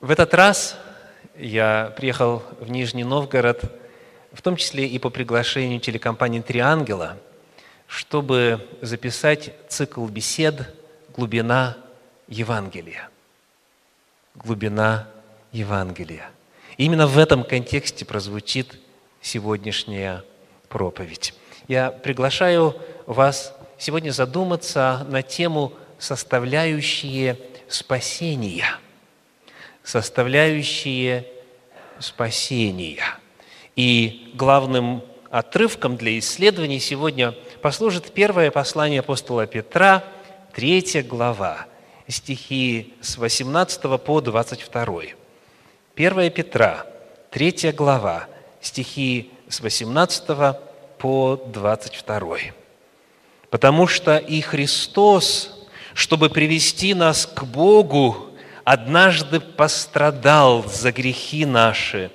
В этот раз я приехал в Нижний Новгород, в том числе и по приглашению телекомпании «Три ангела», чтобы записать цикл бесед «Глубина Евангелия». Глубина Евангелия. именно в этом контексте прозвучит сегодняшняя проповедь. Я приглашаю вас сегодня задуматься на тему «Составляющие спасения» – составляющие спасения. И главным отрывком для исследований сегодня послужит первое послание апостола Петра, третья глава, стихи с 18 по 22. 1 Петра, третья глава, стихи с 18 по 22. «Потому что и Христос, чтобы привести нас к Богу, однажды пострадал за грехи наши,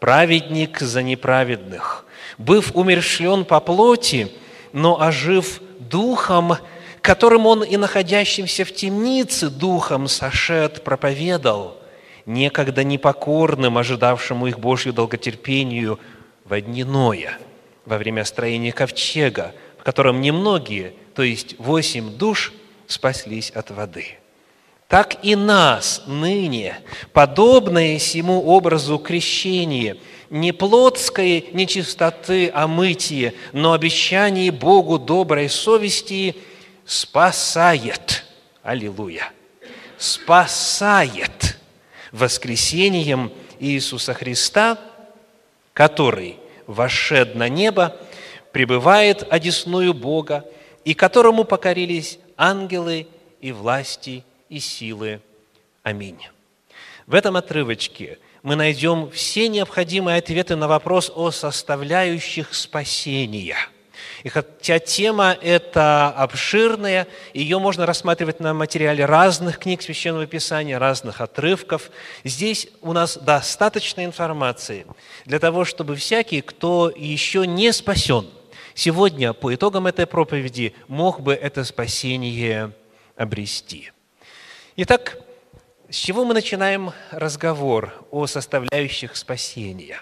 праведник за неправедных, быв умершлен по плоти, но ожив духом, которым он и находящимся в темнице духом сошед проповедал, некогда непокорным, ожидавшему их Божью долготерпению во дни Ноя, во время строения ковчега, в котором немногие, то есть восемь душ, спаслись от воды» так и нас ныне, подобное сему образу крещения, не плотской нечистоты о мытии, но обещание Богу доброй совести спасает. Аллилуйя! Спасает воскресением Иисуса Христа, который, вошед на небо, пребывает одесную Бога, и которому покорились ангелы и власти и силы. Аминь. В этом отрывочке мы найдем все необходимые ответы на вопрос о составляющих спасения. И хотя тема эта обширная, ее можно рассматривать на материале разных книг Священного Писания, разных отрывков, здесь у нас достаточно информации для того, чтобы всякий, кто еще не спасен, сегодня по итогам этой проповеди мог бы это спасение обрести. Итак, с чего мы начинаем разговор о составляющих спасения?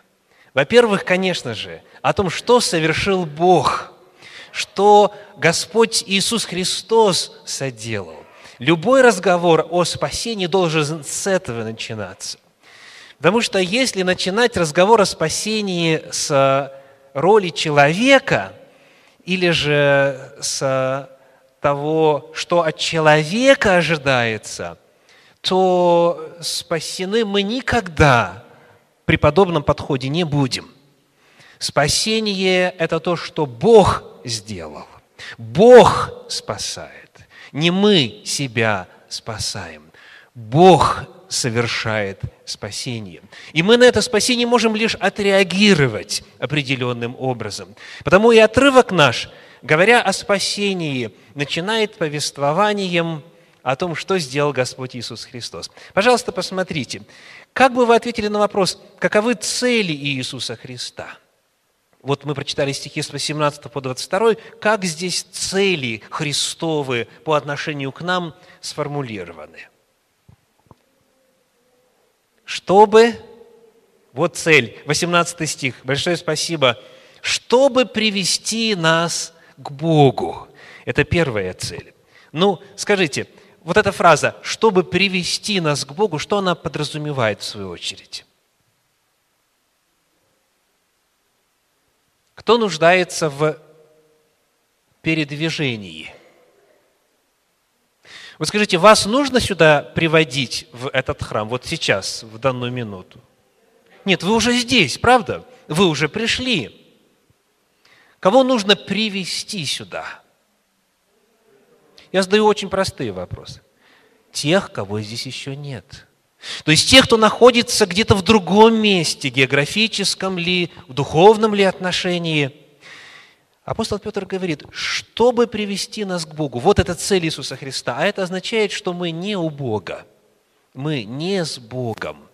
Во-первых, конечно же, о том, что совершил Бог, что Господь Иисус Христос соделал. Любой разговор о спасении должен с этого начинаться. Потому что если начинать разговор о спасении с роли человека или же с того, что от человека ожидается, то спасены мы никогда при подобном подходе не будем. Спасение – это то, что Бог сделал. Бог спасает. Не мы себя спасаем. Бог совершает спасение. И мы на это спасение можем лишь отреагировать определенным образом. Потому и отрывок наш – говоря о спасении, начинает повествованием о том, что сделал Господь Иисус Христос. Пожалуйста, посмотрите, как бы вы ответили на вопрос, каковы цели Иисуса Христа? Вот мы прочитали стихи с 18 по 22, как здесь цели Христовы по отношению к нам сформулированы. Чтобы, вот цель, 18 стих, большое спасибо, чтобы привести нас к Богу. Это первая цель. Ну, скажите, вот эта фраза «чтобы привести нас к Богу», что она подразумевает в свою очередь? Кто нуждается в передвижении? Вот скажите, вас нужно сюда приводить в этот храм, вот сейчас, в данную минуту? Нет, вы уже здесь, правда? Вы уже пришли. Кого нужно привести сюда? Я задаю очень простые вопросы. Тех, кого здесь еще нет. То есть тех, кто находится где-то в другом месте, географическом ли, в духовном ли отношении. Апостол Петр говорит, чтобы привести нас к Богу. Вот это цель Иисуса Христа. А это означает, что мы не у Бога. Мы не с Богом.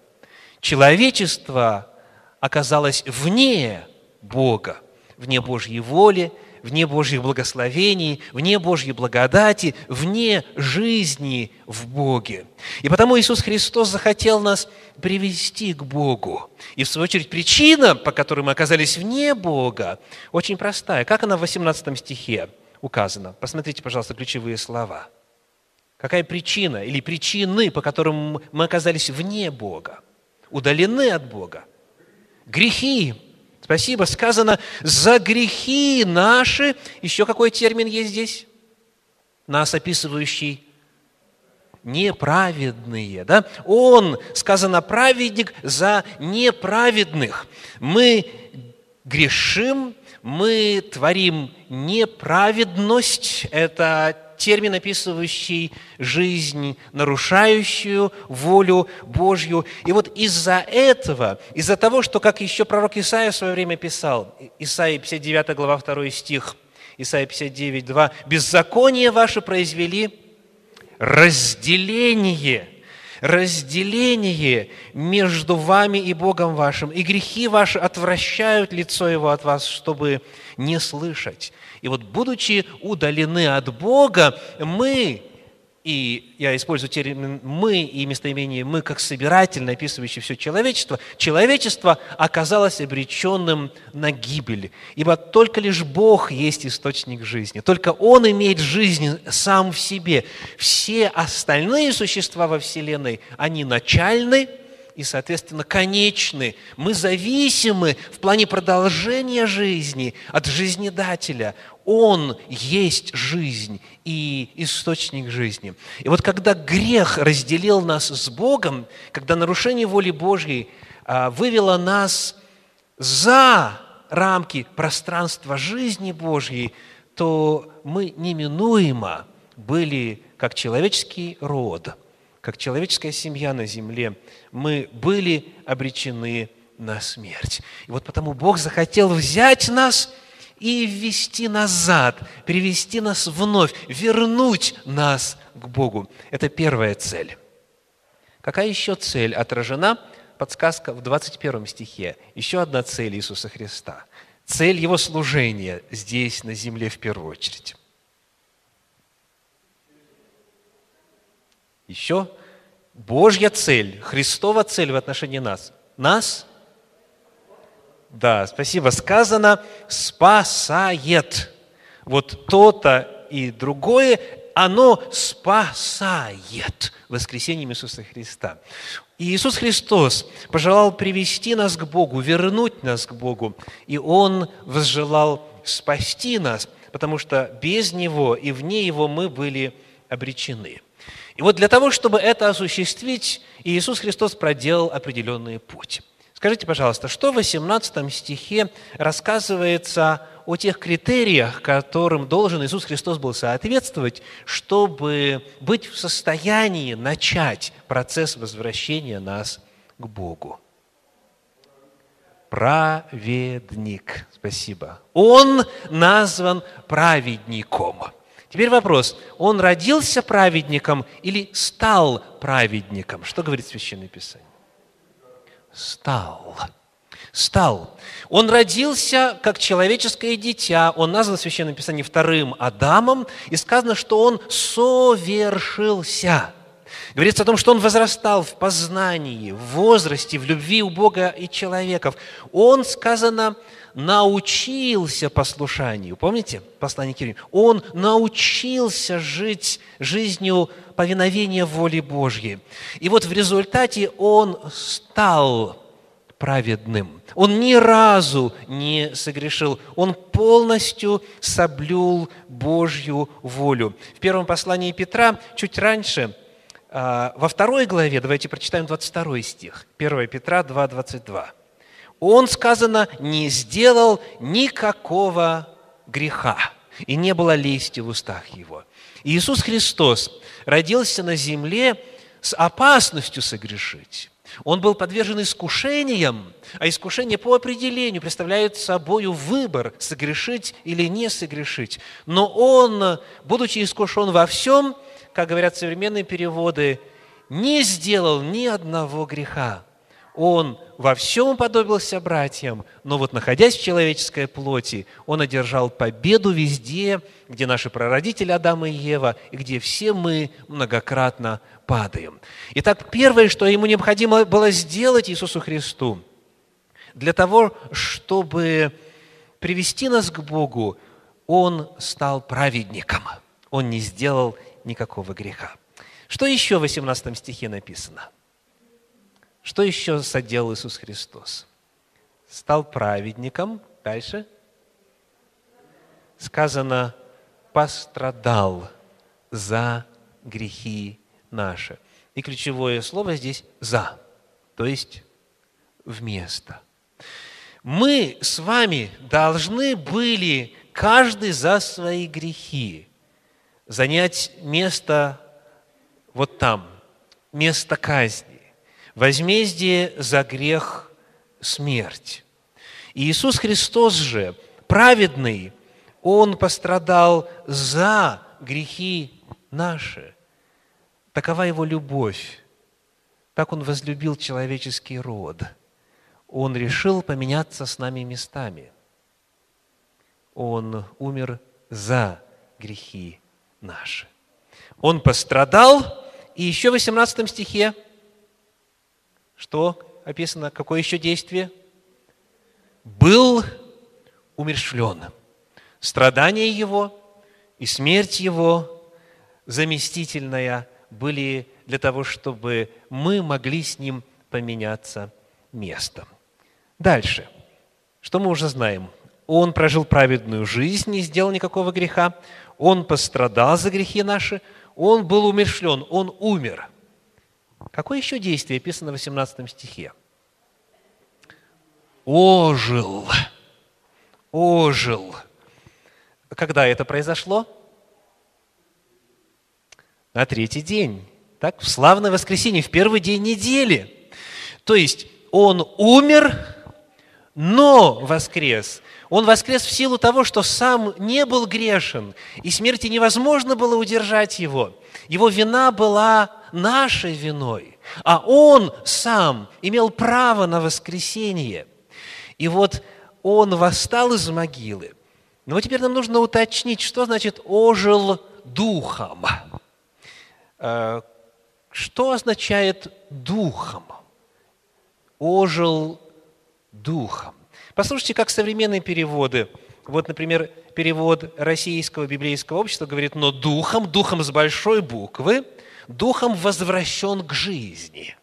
Человечество оказалось вне Бога вне Божьей воли, вне Божьих благословений, вне Божьей благодати, вне жизни в Боге. И потому Иисус Христос захотел нас привести к Богу. И, в свою очередь, причина, по которой мы оказались вне Бога, очень простая. Как она в 18 стихе указана? Посмотрите, пожалуйста, ключевые слова. Какая причина или причины, по которым мы оказались вне Бога, удалены от Бога? Грехи, Спасибо. Сказано, за грехи наши. Еще какой термин есть здесь? Нас описывающий неправедные. Да? Он, сказано, праведник за неправедных. Мы грешим, мы творим неправедность. Это термин, описывающий жизнь, нарушающую волю Божью. И вот из-за этого, из-за того, что, как еще пророк Исаия в свое время писал, Исаия 59 глава 2 стих, Исаия 59, 2, «Беззаконие ваше произвели разделение, разделение между вами и Богом вашим, и грехи ваши отвращают лицо Его от вас, чтобы не слышать. И вот, будучи удалены от Бога, мы, и я использую термин «мы» и местоимение «мы» как собирательно описывающий все человечество, человечество оказалось обреченным на гибель. Ибо только лишь Бог есть источник жизни. Только Он имеет жизнь сам в себе. Все остальные существа во Вселенной, они начальны, и, соответственно, конечны. Мы зависимы в плане продолжения жизни от жизнедателя. Он есть жизнь и источник жизни. И вот когда грех разделил нас с Богом, когда нарушение воли Божьей а, вывело нас за рамки пространства жизни Божьей, то мы неминуемо были, как человеческий род – как человеческая семья на земле, мы были обречены на смерть. И вот потому Бог захотел взять нас и ввести назад, привести нас вновь, вернуть нас к Богу. Это первая цель. Какая еще цель отражена? Подсказка в 21 стихе. Еще одна цель Иисуса Христа. Цель Его служения здесь, на земле, в первую очередь. Еще Божья цель, Христова цель в отношении нас. Нас? Да, спасибо. Сказано, спасает. Вот то-то и другое, оно спасает воскресением Иисуса Христа. И Иисус Христос пожелал привести нас к Богу, вернуть нас к Богу. И Он возжелал спасти нас, потому что без Него и вне Его мы были обречены. И вот для того, чтобы это осуществить, Иисус Христос проделал определенный путь. Скажите, пожалуйста, что в 18 стихе рассказывается о тех критериях, которым должен Иисус Христос был соответствовать, чтобы быть в состоянии начать процесс возвращения нас к Богу? Праведник. Спасибо. Он назван праведником. Теперь вопрос, он родился праведником или стал праведником? Что говорит Священное Писание? Стал. Стал. Он родился как человеческое дитя. Он назван в Священном Писании вторым Адамом. И сказано, что он совершился. Говорится о том, что он возрастал в познании, в возрасте, в любви у Бога и человеков. Он, сказано, научился послушанию. Помните послание к Он научился жить жизнью повиновения воле Божьей. И вот в результате он стал праведным. Он ни разу не согрешил. Он полностью соблюл Божью волю. В первом послании Петра, чуть раньше, а, во второй главе, давайте прочитаем 22 стих, 1 Петра 2, 22 он, сказано, не сделал никакого греха, и не было лести в устах его. Иисус Христос родился на земле с опасностью согрешить. Он был подвержен искушениям, а искушение по определению представляет собой выбор, согрешить или не согрешить. Но он, будучи искушен во всем, как говорят современные переводы, не сделал ни одного греха. Он во всем подобился братьям, но вот находясь в человеческой плоти, Он одержал победу везде, где наши прародители Адам и Ева, и где все мы многократно падаем. Итак, первое, что Ему необходимо было сделать Иисусу Христу, для того, чтобы привести нас к Богу, Он стал праведником. Он не сделал никакого греха. Что еще в 18 стихе написано? Что еще соделал Иисус Христос? Стал праведником. Дальше. Сказано, пострадал за грехи наши. И ключевое слово здесь «за», то есть вместо. Мы с вами должны были каждый за свои грехи занять место вот там, место казни возмездие за грех – смерть. И Иисус Христос же, праведный, Он пострадал за грехи наши. Такова Его любовь. Так Он возлюбил человеческий род. Он решил поменяться с нами местами. Он умер за грехи наши. Он пострадал, и еще в 18 стихе что описано? Какое еще действие? Был умершлен. Страдания его и смерть его заместительная были для того, чтобы мы могли с ним поменяться местом. Дальше. Что мы уже знаем? Он прожил праведную жизнь, не сделал никакого греха. Он пострадал за грехи наши. Он был умершлен, он умер – Какое еще действие описано в 18 стихе? Ожил. Ожил. Когда это произошло? На третий день. Так, в славное воскресенье, в первый день недели. То есть он умер, но воскрес. Он воскрес в силу того, что сам не был грешен, и смерти невозможно было удержать его. Его вина была нашей виной, а Он сам имел право на воскресение. И вот Он восстал из могилы. Но вот теперь нам нужно уточнить, что значит «ожил духом». Э, что означает «духом»? «Ожил духом». Послушайте, как современные переводы. Вот, например, перевод Российского библейского общества говорит «но духом», духом с большой буквы – духом возвращен к жизни.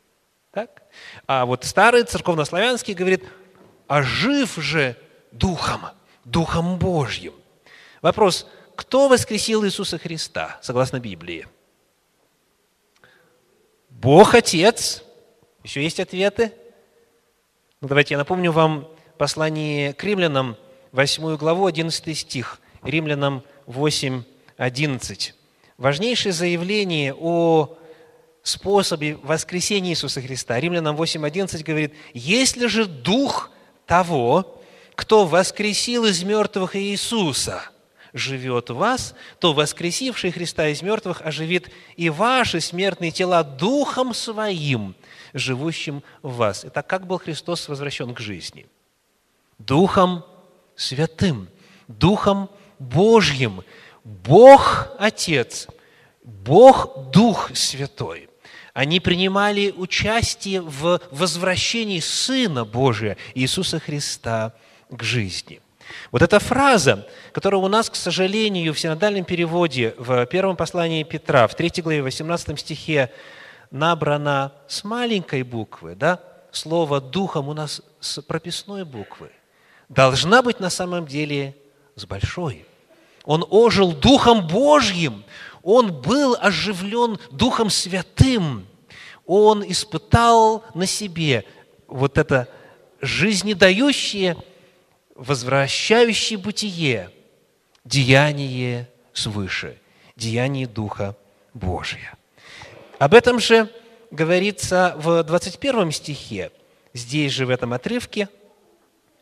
Так? А вот старый церковнославянский говорит, ожив же духом, духом Божьим. Вопрос, кто воскресил Иисуса Христа, согласно Библии? Бог Отец. Еще есть ответы? Ну, давайте я напомню вам послание к римлянам, 8 главу, 11 стих. Римлянам 8, 11 важнейшее заявление о способе воскресения Иисуса Христа. Римлянам 8.11 говорит, «Если же Дух того, кто воскресил из мертвых Иисуса, живет в вас, то воскресивший Христа из мертвых оживит и ваши смертные тела Духом Своим, живущим в вас». Это как был Христос возвращен к жизни? Духом Святым, Духом Божьим, Бог Отец, Бог Дух Святой, они принимали участие в возвращении Сына Божия, Иисуса Христа, к жизни. Вот эта фраза, которая у нас, к сожалению, в синодальном переводе в первом послании Петра, в 3 главе, 18 стихе, набрана с маленькой буквы, да? Слово «духом» у нас с прописной буквы. Должна быть на самом деле с большой – он ожил Духом Божьим. Он был оживлен Духом Святым. Он испытал на себе вот это жизнедающее, возвращающее бытие, деяние свыше, деяние Духа Божия. Об этом же говорится в 21 стихе, здесь же в этом отрывке –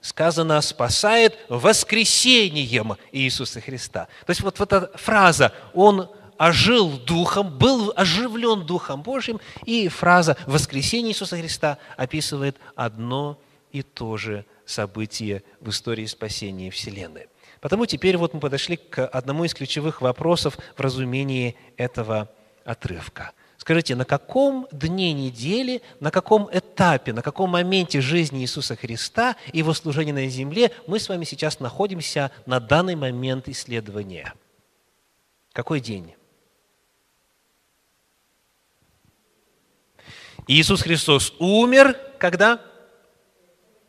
сказано, спасает воскресением Иисуса Христа. То есть вот, вот эта фраза, Он ожил Духом, был оживлен Духом Божьим, и фраза «воскресение Иисуса Христа» описывает одно и то же событие в истории спасения Вселенной. Потому теперь вот мы подошли к одному из ключевых вопросов в разумении этого отрывка. Скажите, на каком дне недели, на каком этапе, на каком моменте жизни Иисуса Христа и Его служения на земле мы с вами сейчас находимся на данный момент исследования? Какой день? Иисус Христос умер, когда?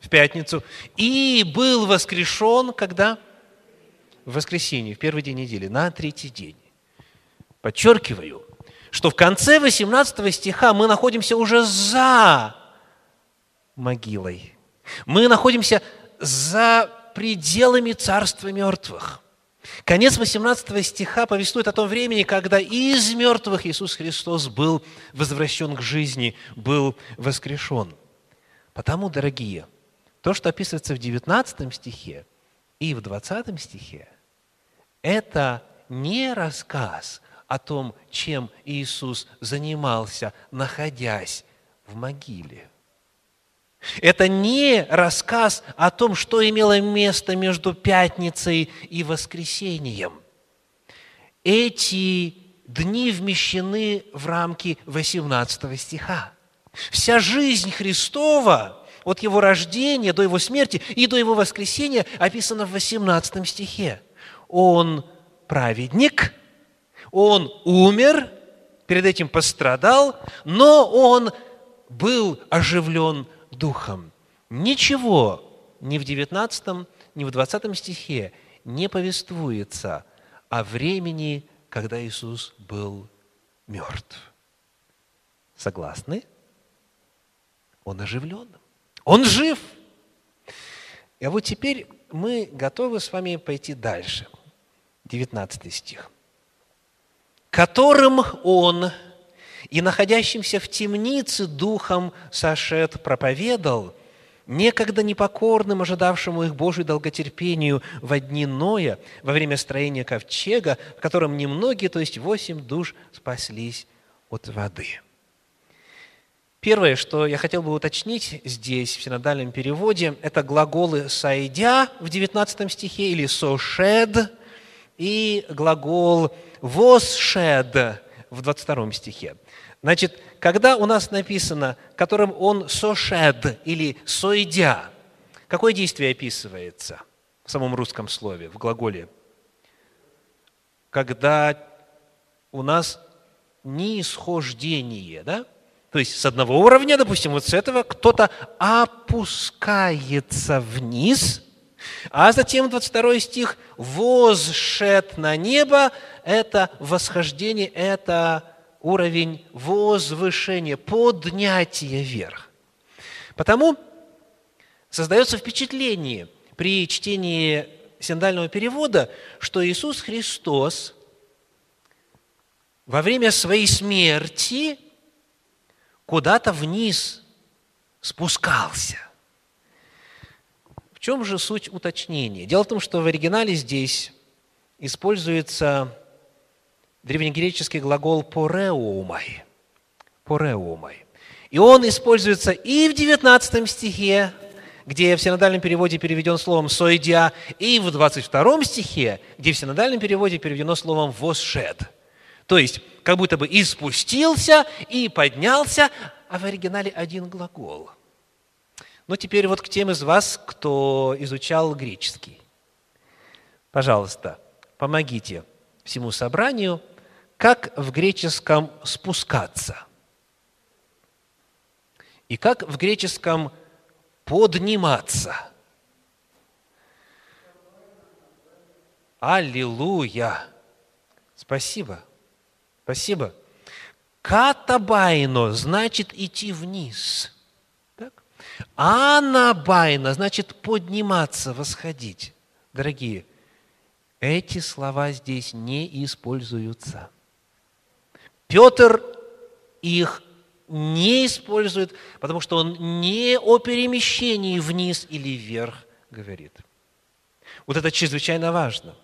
В пятницу. И был воскрешен, когда? В воскресенье, в первый день недели, на третий день. Подчеркиваю, что в конце 18 стиха мы находимся уже за могилой. Мы находимся за пределами царства мертвых. Конец 18 стиха повествует о том времени, когда из мертвых Иисус Христос был возвращен к жизни, был воскрешен. Потому, дорогие, то, что описывается в 19 стихе и в 20 стихе, это не рассказ о том, чем Иисус занимался, находясь в могиле. Это не рассказ о том, что имело место между пятницей и воскресением. Эти дни вмещены в рамки 18 стиха. Вся жизнь Христова от Его рождения до Его смерти и до Его воскресения описана в 18 стихе. Он праведник, Он умер, перед этим пострадал, но Он был оживлен Духом. Ничего ни в 19, ни в 20 стихе не повествуется о времени, когда Иисус был мертв. Согласны? Он оживлен. Он жив. И вот теперь мы готовы с вами пойти дальше. 19 стих. «Которым Он, и находящимся в темнице духом сошед проповедал, некогда непокорным, ожидавшему их Божию долготерпению в дни Ноя, во время строения ковчега, в котором немногие, то есть восемь душ, спаслись от воды». Первое, что я хотел бы уточнить здесь, в синодальном переводе, это глаголы «сойдя» в 19 стихе или «сошед» и глагол «восшед» в 22 стихе. Значит, когда у нас написано, которым он сошед или сойдя, какое действие описывается в самом русском слове, в глаголе? Когда у нас неисхождение, да? То есть с одного уровня, допустим, вот с этого кто-то опускается вниз, а затем 22 стих «возшед на небо» – это восхождение, это уровень возвышения, поднятия вверх. Потому создается впечатление при чтении синдального перевода, что Иисус Христос во время своей смерти куда-то вниз спускался. Чем же суть уточнения? Дело в том, что в оригинале здесь используется древнегреческий глагол «пореумай». «Пореумай». И он используется и в 19 стихе, где в синодальном переводе переведен словом «сойдя», и в 22 стихе, где в синодальном переводе переведено словом «восшед». То есть, как будто бы и спустился, и поднялся, а в оригинале один глагол. Но теперь вот к тем из вас, кто изучал греческий. Пожалуйста, помогите всему собранию – как в греческом спускаться и как в греческом подниматься. Аллилуйя! Спасибо. Спасибо. Катабайно значит идти вниз. Так? Анабайно значит подниматься, восходить. Дорогие, эти слова здесь не используются – Петр их не использует, потому что он не о перемещении вниз или вверх говорит. Вот это чрезвычайно важно.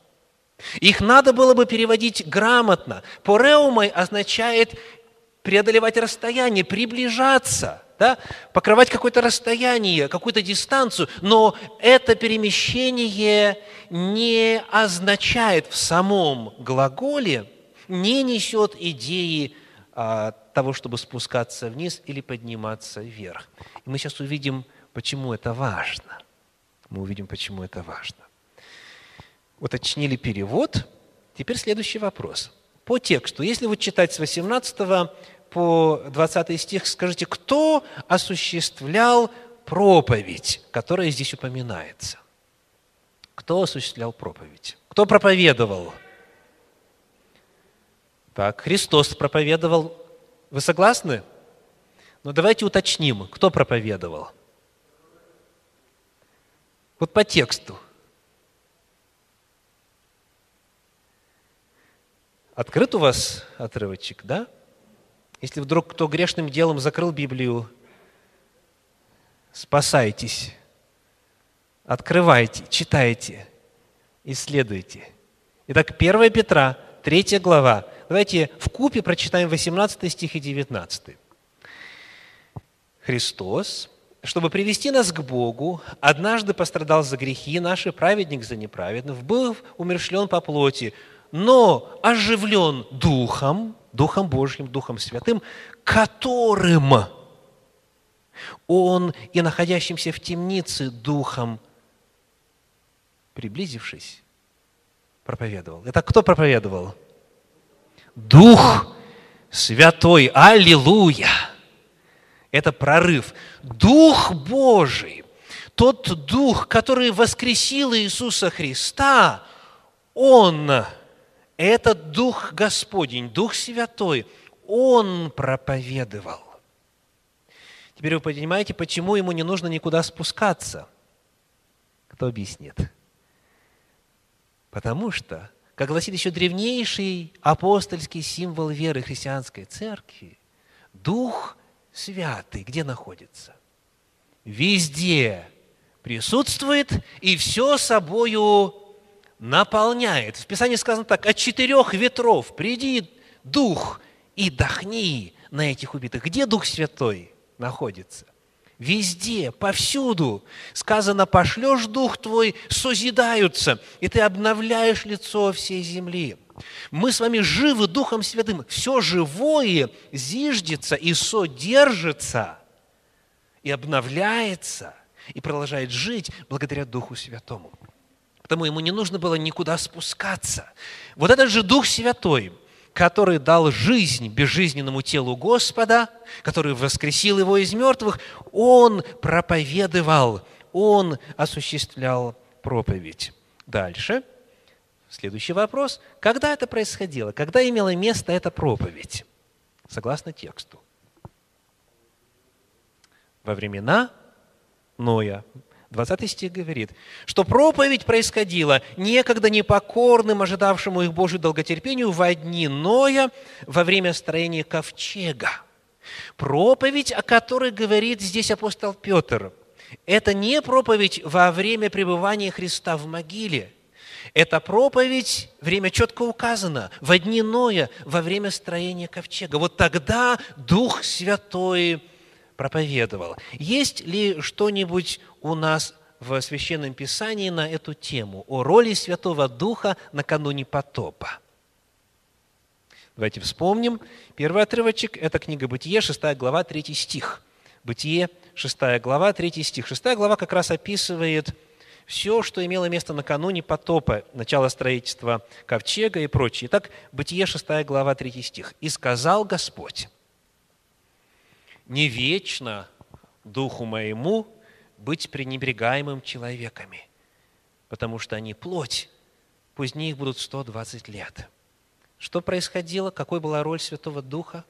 Их надо было бы переводить грамотно. Пореумой означает преодолевать расстояние, приближаться, да? покрывать какое-то расстояние, какую-то дистанцию, но это перемещение не означает в самом глаголе, не несет идеи а, того, чтобы спускаться вниз или подниматься вверх. И мы сейчас увидим, почему это важно. Мы увидим, почему это важно. Уточнили перевод. Теперь следующий вопрос. По тексту, если вот читать с 18 по 20 стих, скажите, кто осуществлял проповедь, которая здесь упоминается? Кто осуществлял проповедь? Кто проповедовал? Так, Христос проповедовал. Вы согласны? Но давайте уточним, кто проповедовал. Вот по тексту. Открыт у вас отрывочек, да? Если вдруг кто грешным делом закрыл Библию, спасайтесь, открывайте, читайте, исследуйте. Итак, 1 Петра, 3 глава. Давайте в купе прочитаем 18 стих и 19. Христос, чтобы привести нас к Богу, однажды пострадал за грехи наши, праведник за неправедных, был умершлен по плоти, но оживлен Духом, Духом Божьим, Духом Святым, которым Он и находящимся в темнице Духом, приблизившись, проповедовал. Это кто проповедовал? Дух Святой. Аллилуйя! Это прорыв. Дух Божий, тот Дух, который воскресил Иисуса Христа, Он – этот Дух Господень, Дух Святой, Он проповедовал. Теперь вы понимаете, почему ему не нужно никуда спускаться? Кто объяснит? Потому что, как гласит еще древнейший апостольский символ веры христианской церкви, Дух Святый где находится? Везде присутствует и все собою наполняет. В Писании сказано так, от четырех ветров приди Дух и дохни на этих убитых. Где Дух Святой находится? Везде, повсюду. Сказано, пошлешь Дух Твой, созидаются, и Ты обновляешь лицо всей земли. Мы с вами живы Духом Святым. Все живое зиждется и содержится, и обновляется, и продолжает жить благодаря Духу Святому. Потому ему не нужно было никуда спускаться. Вот этот же Дух Святой, который дал жизнь безжизненному телу Господа, который воскресил его из мертвых, он проповедовал, он осуществлял проповедь. Дальше. Следующий вопрос. Когда это происходило? Когда имела место эта проповедь? Согласно тексту. Во времена Ноя, 20 стих говорит, что проповедь происходила некогда непокорным, ожидавшему их Божию долготерпению во дни Ноя во время строения ковчега. Проповедь, о которой говорит здесь апостол Петр, это не проповедь во время пребывания Христа в могиле. Это проповедь, время четко указано, во дни Ноя, во время строения ковчега. Вот тогда Дух Святой проповедовал. Есть ли что-нибудь у нас в Священном Писании на эту тему, о роли Святого Духа накануне потопа? Давайте вспомним. Первый отрывочек – это книга Бытие, 6 глава, 3 стих. Бытие, 6 глава, 3 стих. 6 глава как раз описывает все, что имело место накануне потопа, начало строительства ковчега и прочее. Итак, Бытие, 6 глава, 3 стих. «И сказал Господь, не вечно духу моему быть пренебрегаемым человеками, потому что они плоть, пусть них будут 120 лет. Что происходило? Какой была роль Святого Духа?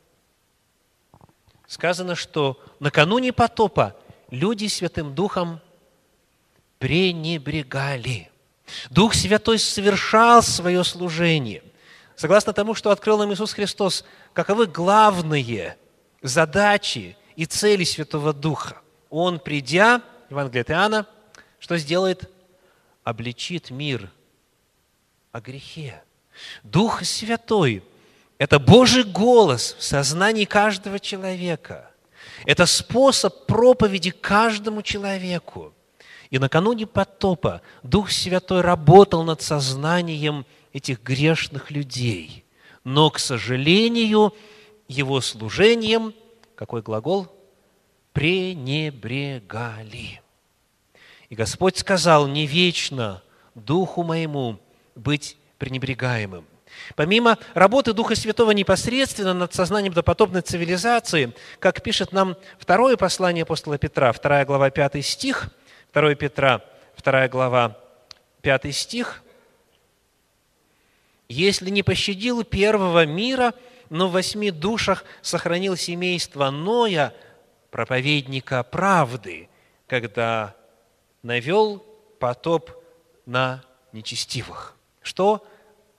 Сказано, что накануне потопа люди Святым Духом пренебрегали. Дух Святой совершал свое служение. Согласно тому, что открыл нам Иисус Христос, каковы главные – задачи и цели Святого Духа. Он, придя, Евангелие от Иоанна, что сделает? Обличит мир о грехе. Дух Святой – это Божий голос в сознании каждого человека. Это способ проповеди каждому человеку. И накануне потопа Дух Святой работал над сознанием этих грешных людей. Но, к сожалению, его служением, какой глагол? Пренебрегали. И Господь сказал, не вечно Духу моему быть пренебрегаемым. Помимо работы Духа Святого непосредственно над сознанием допотопной цивилизации, как пишет нам второе послание апостола Петра, 2 глава, 5 стих, 2 Петра, 2 глава, 5 стих, «Если не пощадил первого мира, но в восьми душах сохранил семейство Ноя, проповедника правды, когда навел потоп на нечестивых». Что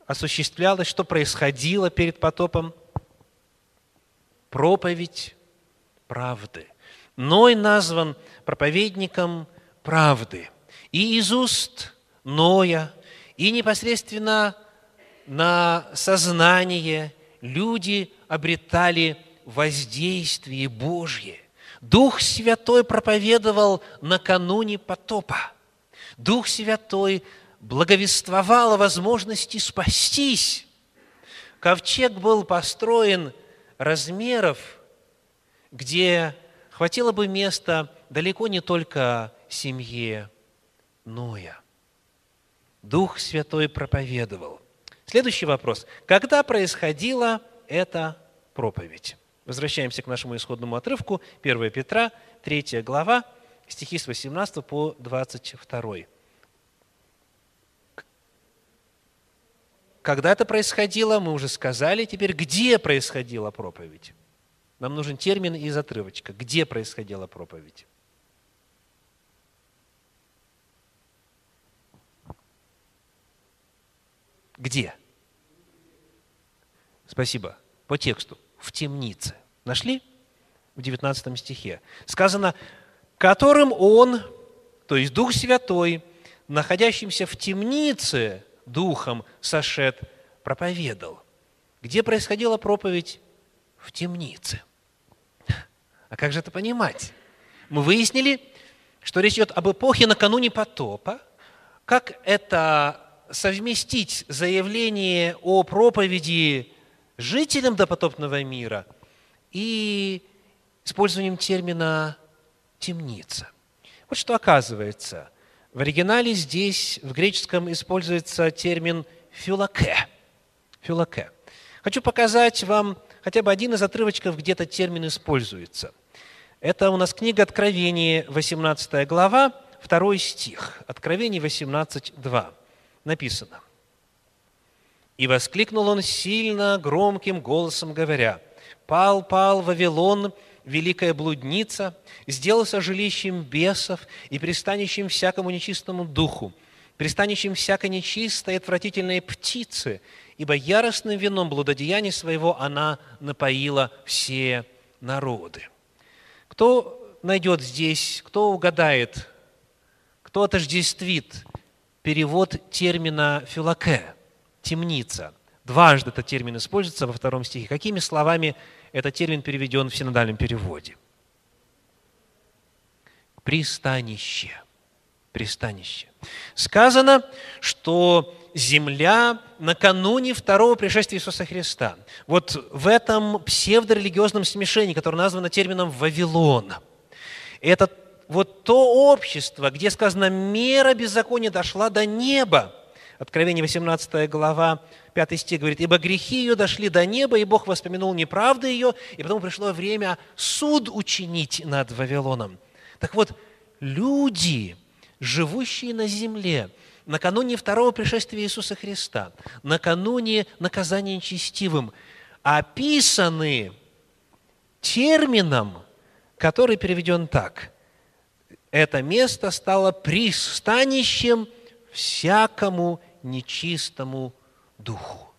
осуществлялось, что происходило перед потопом? Проповедь правды. Ной назван проповедником правды. И из уст Ноя, и непосредственно на сознание люди обретали воздействие Божье. Дух Святой проповедовал накануне потопа. Дух Святой благовествовал о возможности спастись. Ковчег был построен размеров, где хватило бы места далеко не только семье Ноя. Дух Святой проповедовал. Следующий вопрос. Когда происходила эта проповедь? Возвращаемся к нашему исходному отрывку, 1 Петра, 3 глава, стихи с 18 по 22. Когда это происходило, мы уже сказали. Теперь, где происходила проповедь? Нам нужен термин из отрывочка. Где происходила проповедь? Где? Спасибо. По тексту. В темнице. Нашли? В 19 стихе. Сказано, которым он, то есть Дух Святой, находящимся в темнице, духом сошед, проповедовал. Где происходила проповедь? В темнице. А как же это понимать? Мы выяснили, что речь идет об эпохе накануне потопа. Как это совместить заявление о проповеди жителям допотопного мира и использованием термина «темница». Вот что оказывается – в оригинале здесь, в греческом, используется термин «фюлаке». «Фюлаке». Хочу показать вам хотя бы один из отрывочков, где этот термин используется. Это у нас книга Откровения, 18 глава, 2 стих. Откровение 18, 2. Написано. «И воскликнул он сильно, громким голосом, говоря, «Пал, пал Вавилон, великая блудница, сделался жилищем бесов и пристанищем всякому нечистому духу, пристанищем всякой нечистой и отвратительной птицы, ибо яростным вином блудодеяния своего она напоила все народы». Кто найдет здесь, кто угадает, кто отождествит перевод термина «филаке» – «темница». Дважды этот термин используется во втором стихе. Какими словами этот термин переведен в синодальном переводе. Пристанище. Пристанище. Сказано, что земля накануне второго пришествия Иисуса Христа. Вот в этом псевдорелигиозном смешении, которое названо термином «Вавилон», это вот то общество, где сказано, мера беззакония дошла до неба. Откровение 18 глава, Пятый стих говорит, «Ибо грехи ее дошли до неба, и Бог воспомянул неправды ее, и потом пришло время суд учинить над Вавилоном». Так вот, люди, живущие на земле, накануне второго пришествия Иисуса Христа, накануне наказания нечестивым, описаны термином, который переведен так. Это место стало пристанищем всякому нечистому духу.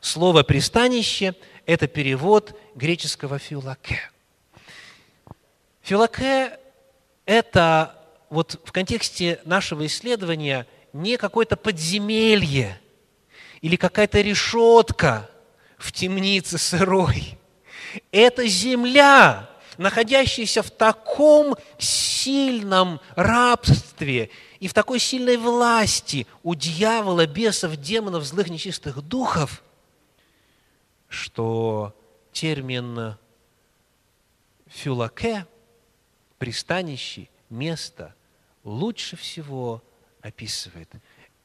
Слово «пристанище» – это перевод греческого «филаке». Филаке – это вот в контексте нашего исследования не какое-то подземелье, или какая-то решетка в темнице сырой. Это земля, находящаяся в таком сильном рабстве и в такой сильной власти у дьявола, бесов, демонов, злых, нечистых духов, что термин фюлаке, пристанище, место, лучше всего описывает.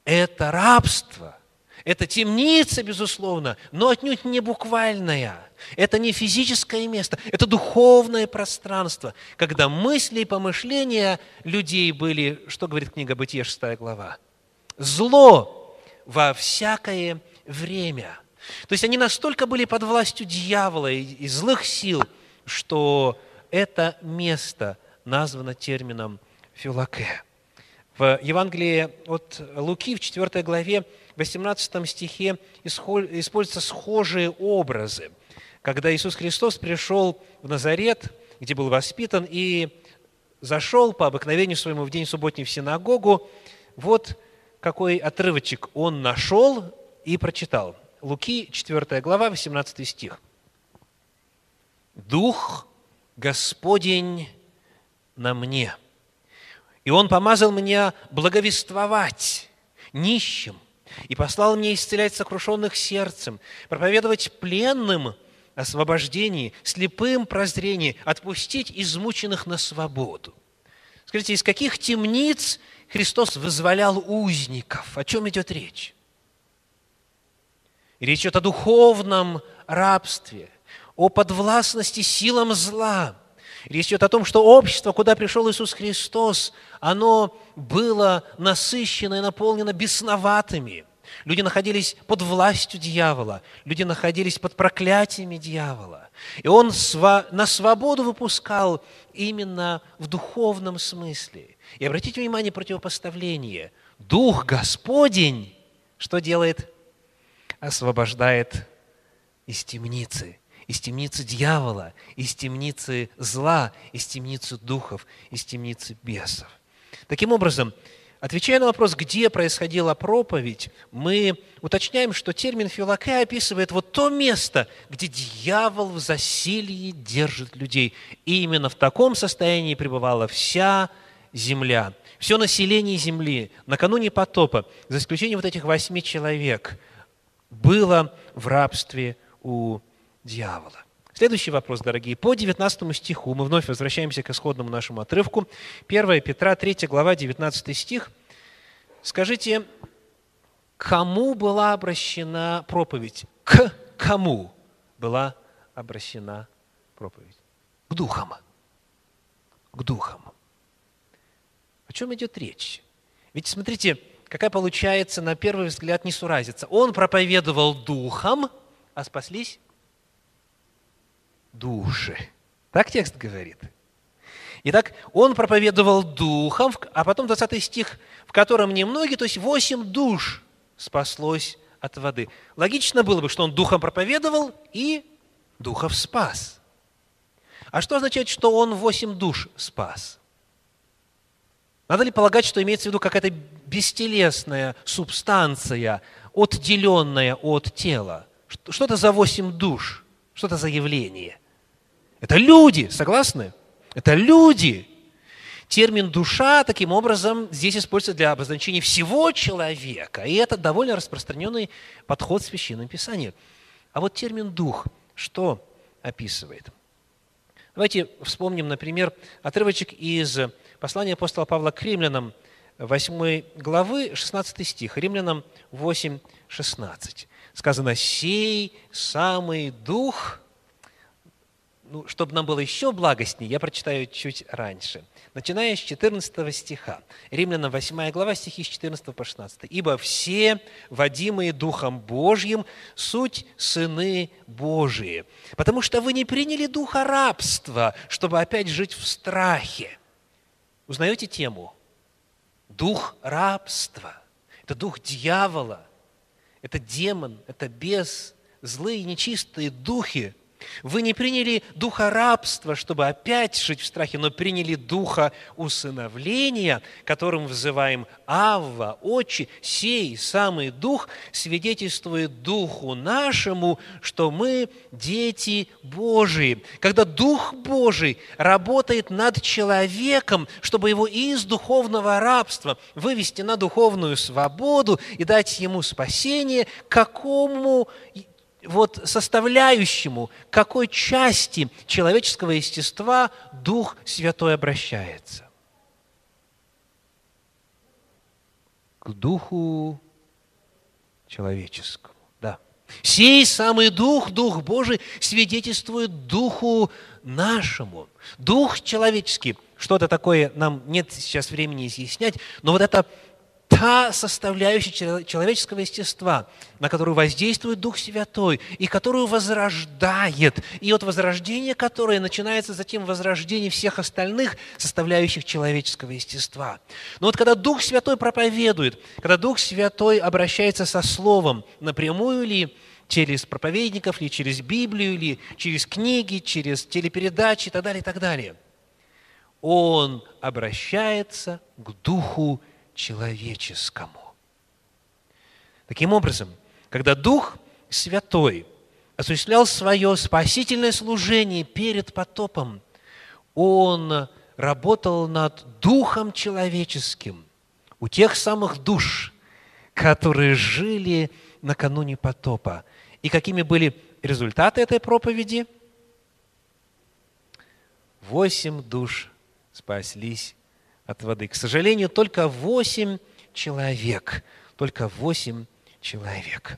Это рабство – это темница, безусловно, но отнюдь не буквальная. Это не физическое место, это духовное пространство, когда мысли и помышления людей были, что говорит книга Бытия, 6 глава, зло во всякое время. То есть они настолько были под властью дьявола и злых сил, что это место названо термином филаке. В Евангелии от Луки в 4 главе 18 стихе используются схожие образы, когда Иисус Христос пришел в Назарет, где был воспитан, и зашел по обыкновению своему в день субботний в синагогу. Вот какой отрывочек он нашел и прочитал. Луки, 4 глава, 18 стих. «Дух Господень на мне, и Он помазал меня благовествовать нищим, и послал мне исцелять сокрушенных сердцем, проповедовать пленным освобождение, слепым прозрение, отпустить измученных на свободу. Скажите, из каких темниц Христос вызволял узников? О чем идет речь? Речь идет о духовном рабстве, о подвластности силам зла. Речь идет о том, что общество, куда пришел Иисус Христос, оно было насыщено и наполнено бесноватыми. Люди находились под властью дьявола, люди находились под проклятиями дьявола. И он на свободу выпускал именно в духовном смысле. И обратите внимание, противопоставление. Дух Господень что делает? Освобождает из темницы, из темницы дьявола, из темницы зла, из темницы духов, из темницы бесов. Таким образом, отвечая на вопрос, где происходила проповедь, мы уточняем, что термин «филаке» описывает вот то место, где дьявол в засилье держит людей. И именно в таком состоянии пребывала вся земля, все население земли накануне потопа, за исключением вот этих восьми человек, было в рабстве у дьявола. Следующий вопрос, дорогие. По 19 стиху мы вновь возвращаемся к исходному нашему отрывку. 1 Петра, 3 глава, 19 стих. Скажите, кому была обращена проповедь? К кому была обращена проповедь? К духам. К духам. О чем идет речь? Ведь смотрите, какая получается на первый взгляд несуразица. Он проповедовал духом, а спаслись души. Так текст говорит. Итак, он проповедовал духом, а потом 20 стих, в котором немногие, то есть 8 душ спаслось от воды. Логично было бы, что он духом проповедовал и духов спас. А что означает, что он 8 душ спас? Надо ли полагать, что имеется в виду какая-то бестелесная субстанция, отделенная от тела? Что это за 8 душ? Что это за явление? Это люди, согласны? Это люди. Термин «душа» таким образом здесь используется для обозначения всего человека. И это довольно распространенный подход в Священном Писании. А вот термин «дух» что описывает? Давайте вспомним, например, отрывочек из послания апостола Павла к римлянам, 8 главы, 16 стих, римлянам 8, 16. Сказано, «Сей самый Дух, ну, чтобы нам было еще благостнее, я прочитаю чуть раньше. Начиная с 14 стиха. Римлянам 8 глава, стихи с 14 по 16. «Ибо все, водимые Духом Божьим, суть сыны Божии, потому что вы не приняли духа рабства, чтобы опять жить в страхе». Узнаете тему? Дух рабства. Это дух дьявола. Это демон, это бес, злые нечистые духи – Вы не приняли духа рабства, чтобы опять жить в страхе, но приняли духа усыновления, которым взываем Авва, Отче, сей самый дух свидетельствует духу нашему, что мы дети Божии. Когда Дух Божий работает над человеком, чтобы его из духовного рабства вывести на духовную свободу и дать ему спасение, какому вот составляющему, какой части человеческого естества Дух Святой обращается? К Духу человеческому. Да. Сей самый Дух, Дух Божий, свидетельствует Духу нашему. Дух человеческий, что-то такое нам нет сейчас времени изъяснять, но вот это та составляющая человеческого естества, на которую воздействует Дух Святой и которую возрождает. И от возрождения которое начинается затем возрождение всех остальных составляющих человеческого естества. Но вот когда Дух Святой проповедует, когда Дух Святой обращается со Словом напрямую ли, через проповедников, ли через Библию, или через книги, через телепередачи и так далее, и так далее. Он обращается к Духу человеческому. Таким образом, когда Дух Святой осуществлял свое спасительное служение перед потопом, Он работал над Духом человеческим у тех самых душ, которые жили накануне потопа. И какими были результаты этой проповеди? Восемь душ спаслись от воды. К сожалению, только восемь человек. Только восемь человек.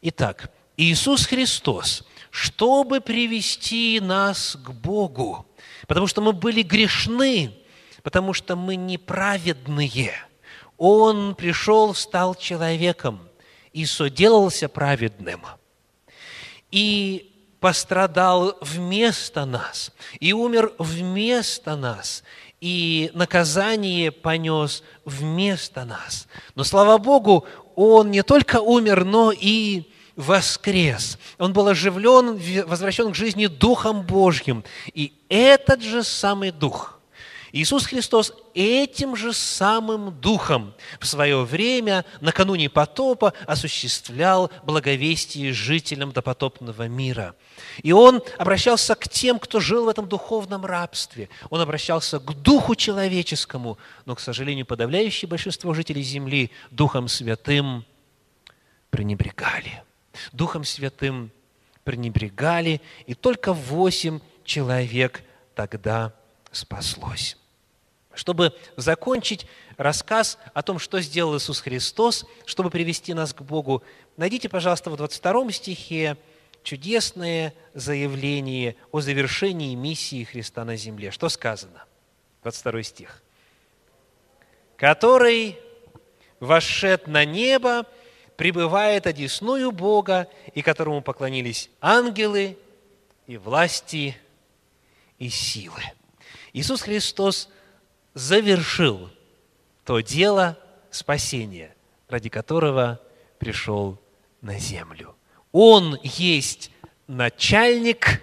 Итак, Иисус Христос, чтобы привести нас к Богу, потому что мы были грешны, потому что мы неправедные, Он пришел, стал человеком и соделался праведным. И пострадал вместо нас, и умер вместо нас, и наказание понес вместо нас. Но, слава Богу, Он не только умер, но и воскрес. Он был оживлен, возвращен к жизни Духом Божьим. И этот же самый Дух – Иисус Христос этим же самым Духом в свое время, накануне потопа, осуществлял благовестие жителям допотопного мира. И Он обращался к тем, кто жил в этом духовном рабстве. Он обращался к Духу человеческому, но, к сожалению, подавляющее большинство жителей Земли Духом Святым пренебрегали. Духом Святым пренебрегали, и только восемь человек тогда спаслось. Чтобы закончить рассказ о том, что сделал Иисус Христос, чтобы привести нас к Богу, найдите, пожалуйста, в 22 стихе чудесное заявление о завершении миссии Христа на земле. Что сказано? 22 стих. «Который, вошед на небо, пребывает одесную Бога, и которому поклонились ангелы и власти и силы». Иисус Христос завершил то дело спасения, ради которого пришел на землю. Он есть начальник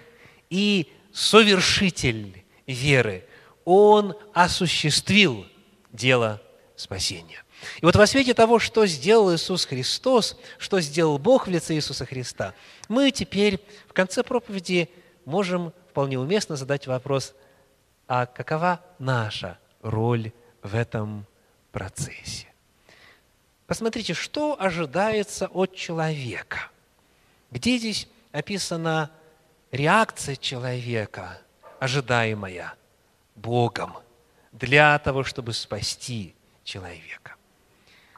и совершитель веры. Он осуществил дело спасения. И вот во свете того, что сделал Иисус Христос, что сделал Бог в лице Иисуса Христа, мы теперь в конце проповеди можем вполне уместно задать вопрос, а какова наша роль в этом процессе. Посмотрите, что ожидается от человека. Где здесь описана реакция человека, ожидаемая Богом для того, чтобы спасти человека.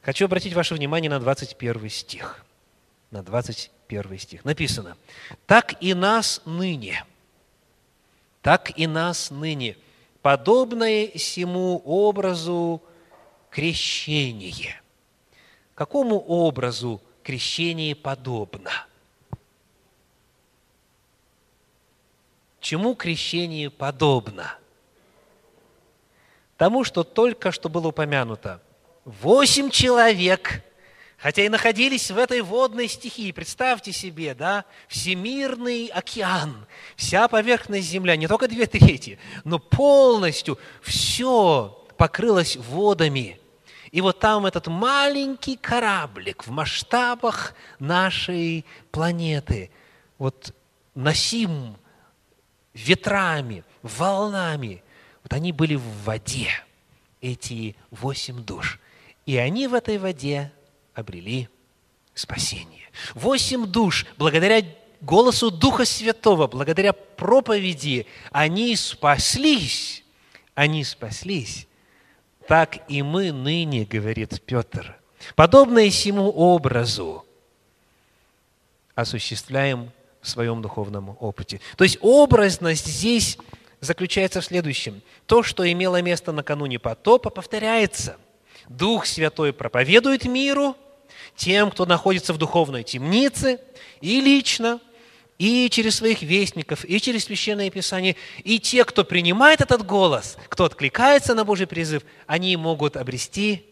Хочу обратить ваше внимание на 21 стих. На 21 стих. Написано, «Так и нас ныне, так и нас ныне, подобное всему образу крещение. Какому образу крещение подобно? Чему крещение подобно? Тому, что только что было упомянуто. Восемь человек хотя и находились в этой водной стихии, представьте себе, да, всемирный океан, вся поверхность земля, не только две трети, но полностью все покрылось водами. И вот там этот маленький кораблик в масштабах нашей планеты, вот носим ветрами, волнами, вот они были в воде, эти восемь душ. И они в этой воде обрели спасение. Восемь душ, благодаря голосу Духа Святого, благодаря проповеди, они спаслись. Они спаслись. Так и мы ныне, говорит Петр, подобное сему образу осуществляем в своем духовном опыте. То есть образность здесь заключается в следующем. То, что имело место накануне потопа, повторяется. Дух Святой проповедует миру – тем, кто находится в духовной темнице, и лично, и через своих вестников, и через Священное Писание, и те, кто принимает этот голос, кто откликается на Божий призыв, они могут обрести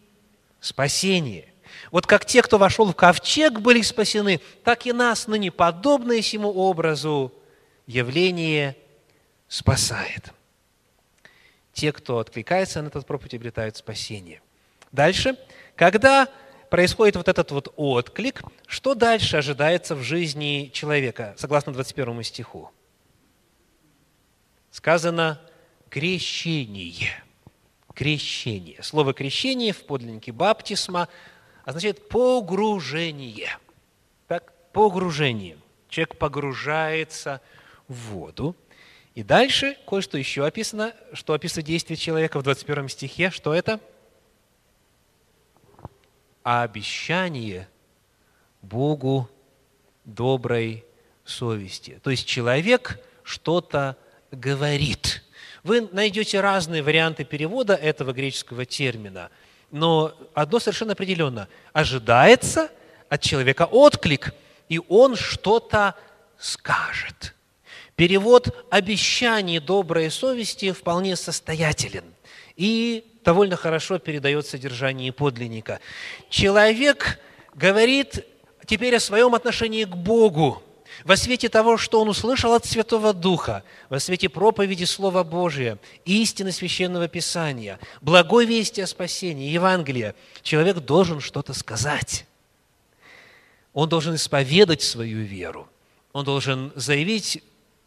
спасение. Вот как те, кто вошел в ковчег, были спасены, так и нас ныне, подобное сему образу, явление спасает. Те, кто откликается на этот проповедь, обретают спасение. Дальше, когда происходит вот этот вот отклик, что дальше ожидается в жизни человека, согласно 21 стиху? Сказано крещение. Крещение. Слово крещение в подлиннике баптисма означает погружение. Так, погружение. Человек погружается в воду. И дальше кое-что еще описано, что описывает действие человека в 21 стихе. Что это? – а обещание Богу доброй совести. То есть человек что-то говорит. Вы найдете разные варианты перевода этого греческого термина, но одно совершенно определенно. Ожидается от человека отклик, и он что-то скажет. Перевод обещаний доброй совести вполне состоятелен. И довольно хорошо передает содержание подлинника. Человек говорит теперь о своем отношении к Богу во свете того, что он услышал от Святого Духа, во свете проповеди Слова Божия, истины Священного Писания, благой вести о спасении, Евангелия, человек должен что-то сказать. Он должен исповедать свою веру. Он должен заявить,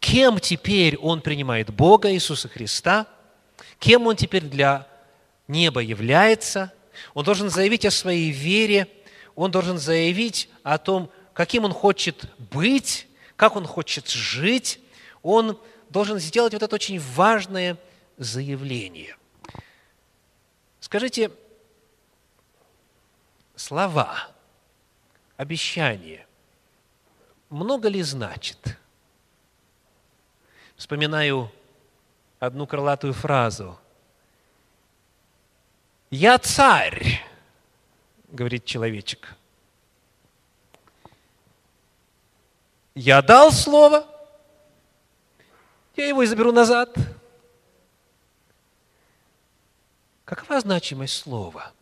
кем теперь он принимает Бога, Иисуса Христа, кем он теперь для небо является, он должен заявить о своей вере, он должен заявить о том, каким он хочет быть, как он хочет жить. Он должен сделать вот это очень важное заявление. Скажите, слова, обещание, много ли значит? Вспоминаю одну крылатую фразу – «Я царь», говорит человечек. Я дал слово, я его и заберу назад. Какова значимость слова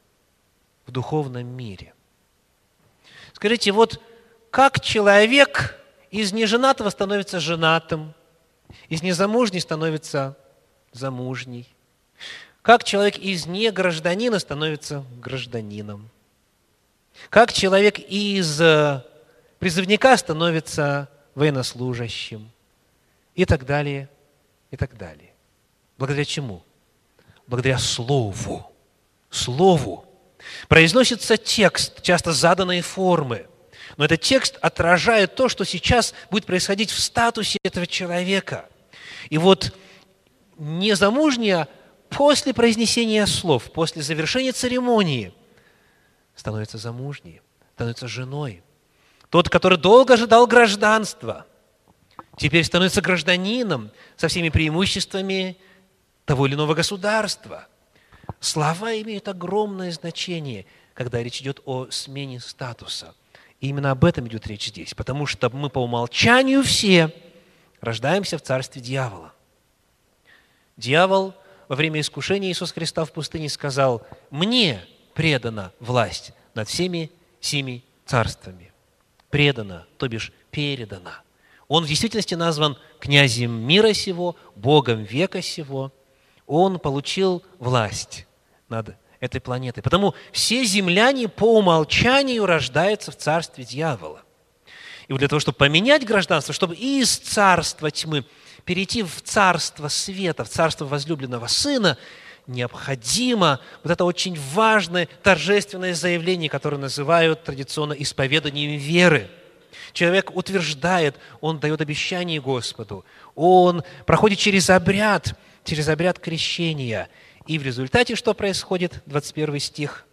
в духовном мире? Скажите, вот как человек из неженатого становится женатым, из незамужней становится замужней, как человек из негражданина становится гражданином? Как человек из э, призывника становится военнослужащим? И так далее, и так далее. Благодаря чему? Благодаря Слову. Слову. Произносится текст, часто заданной формы. Но этот текст отражает то, что сейчас будет происходить в статусе этого человека. И вот незамужняя после произнесения слов, после завершения церемонии, становится замужней, становится женой. Тот, который долго ожидал гражданства, теперь становится гражданином со всеми преимуществами того или иного государства. Слова имеют огромное значение, когда речь идет о смене статуса. И именно об этом идет речь здесь, потому что мы по умолчанию все рождаемся в царстве дьявола. Дьявол – во время искушения Иисуса Христа в пустыне сказал, «Мне предана власть над всеми семи царствами. Предано, то бишь передано. Он в действительности назван князем мира сего, Богом века сего. Он получил власть над этой планетой. Потому все земляне по умолчанию рождаются в царстве дьявола. И вот для того, чтобы поменять гражданство, чтобы из царства тьмы перейти в царство света, в царство возлюбленного Сына, необходимо вот это очень важное торжественное заявление, которое называют традиционно исповеданием веры. Человек утверждает, он дает обещание Господу, он проходит через обряд, через обряд крещения. И в результате что происходит? 21 стих.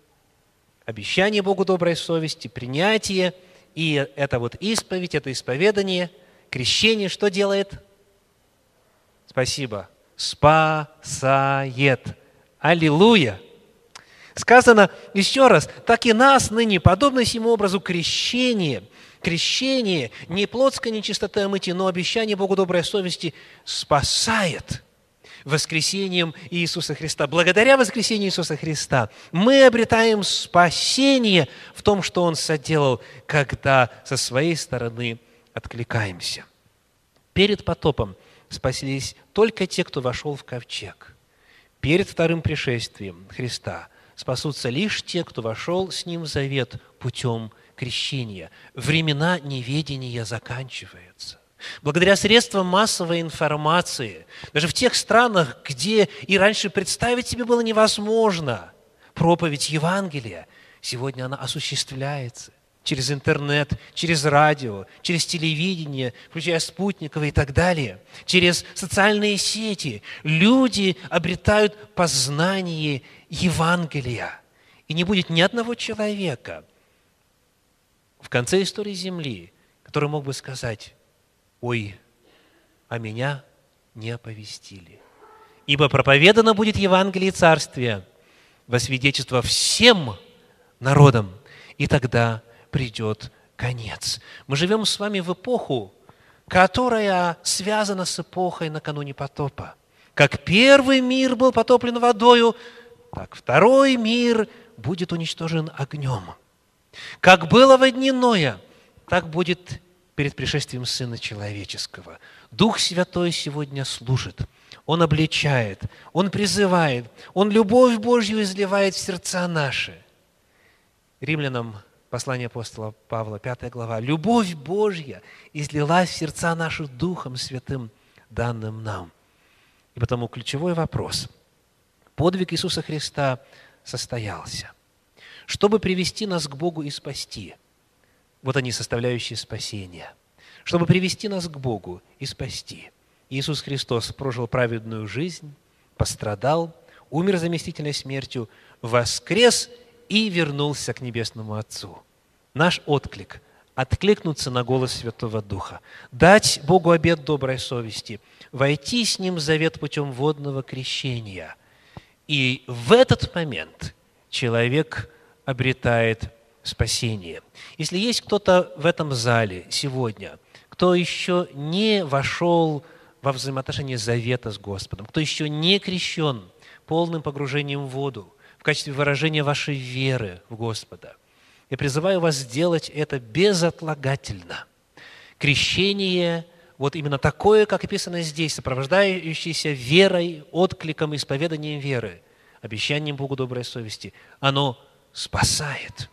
Обещание Богу доброй совести, принятие, и это вот исповедь, это исповедание, крещение что делает? Спасибо. Спасает. Аллилуйя! Сказано еще раз, так и нас ныне, подобно сему образу крещение, крещение, не плотской нечистоты омытия, но обещание Богу доброй совести спасает воскресением Иисуса Христа. Благодаря воскресению Иисуса Христа мы обретаем спасение в том, что Он соделал, когда со своей стороны откликаемся. Перед потопом спаслись только те, кто вошел в ковчег – перед вторым пришествием Христа спасутся лишь те, кто вошел с Ним в завет путем крещения. Времена неведения заканчиваются. Благодаря средствам массовой информации, даже в тех странах, где и раньше представить себе было невозможно, проповедь Евангелия, сегодня она осуществляется через интернет, через радио, через телевидение, включая спутниковые и так далее, через социальные сети. Люди обретают познание Евангелия. И не будет ни одного человека в конце истории Земли, который мог бы сказать, ой, а меня не оповестили. Ибо проповедано будет Евангелие Царствия во свидетельство всем народам, и тогда – придет конец. Мы живем с вами в эпоху, которая связана с эпохой накануне потопа. Как первый мир был потоплен водою, так второй мир будет уничтожен огнем. Как было во дни Ноя, так будет перед пришествием Сына Человеческого. Дух Святой сегодня служит. Он обличает, Он призывает, Он любовь Божью изливает в сердца наши. Римлянам Послание апостола Павла, 5 глава. «Любовь Божья излилась в сердца наших Духом Святым, данным нам». И потому ключевой вопрос. Подвиг Иисуса Христа состоялся. Чтобы привести нас к Богу и спасти, вот они, составляющие спасения. Чтобы привести нас к Богу и спасти, Иисус Христос прожил праведную жизнь, пострадал, умер заместительной смертью, воскрес – и вернулся к Небесному Отцу. Наш отклик – откликнуться на голос Святого Духа, дать Богу обет доброй совести, войти с Ним в завет путем водного крещения. И в этот момент человек обретает спасение. Если есть кто-то в этом зале сегодня, кто еще не вошел во взаимоотношения завета с Господом, кто еще не крещен полным погружением в воду, в качестве выражения вашей веры в Господа. Я призываю вас сделать это безотлагательно. Крещение, вот именно такое, как описано здесь, сопровождающееся верой, откликом, исповеданием веры, обещанием Богу доброй совести, оно спасает.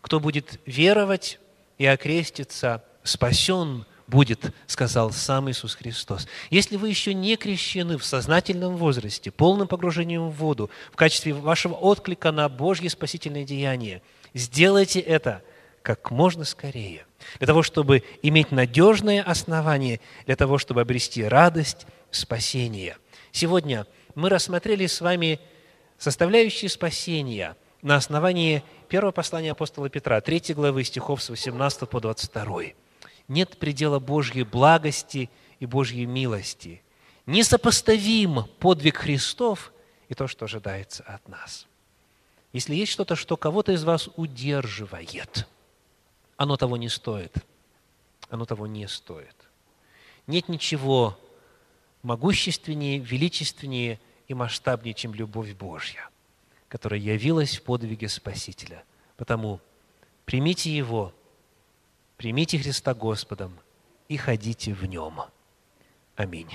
Кто будет веровать и окреститься, спасен – будет, сказал сам Иисус Христос. Если вы еще не крещены в сознательном возрасте, полным погружением в воду, в качестве вашего отклика на Божье спасительное деяние, сделайте это как можно скорее, для того, чтобы иметь надежное основание, для того, чтобы обрести радость спасения. Сегодня мы рассмотрели с вами составляющие спасения на основании первого послания апостола Петра, 3 главы стихов с 18 по 22 нет предела Божьей благости и Божьей милости. Несопоставим подвиг Христов и то, что ожидается от нас. Если есть что-то, что кого-то из вас удерживает, оно того не стоит. Оно того не стоит. Нет ничего могущественнее, величественнее и масштабнее, чем любовь Божья, которая явилась в подвиге Спасителя. Потому Примите Его, примите Христа Господом и ходите в Нем. Аминь.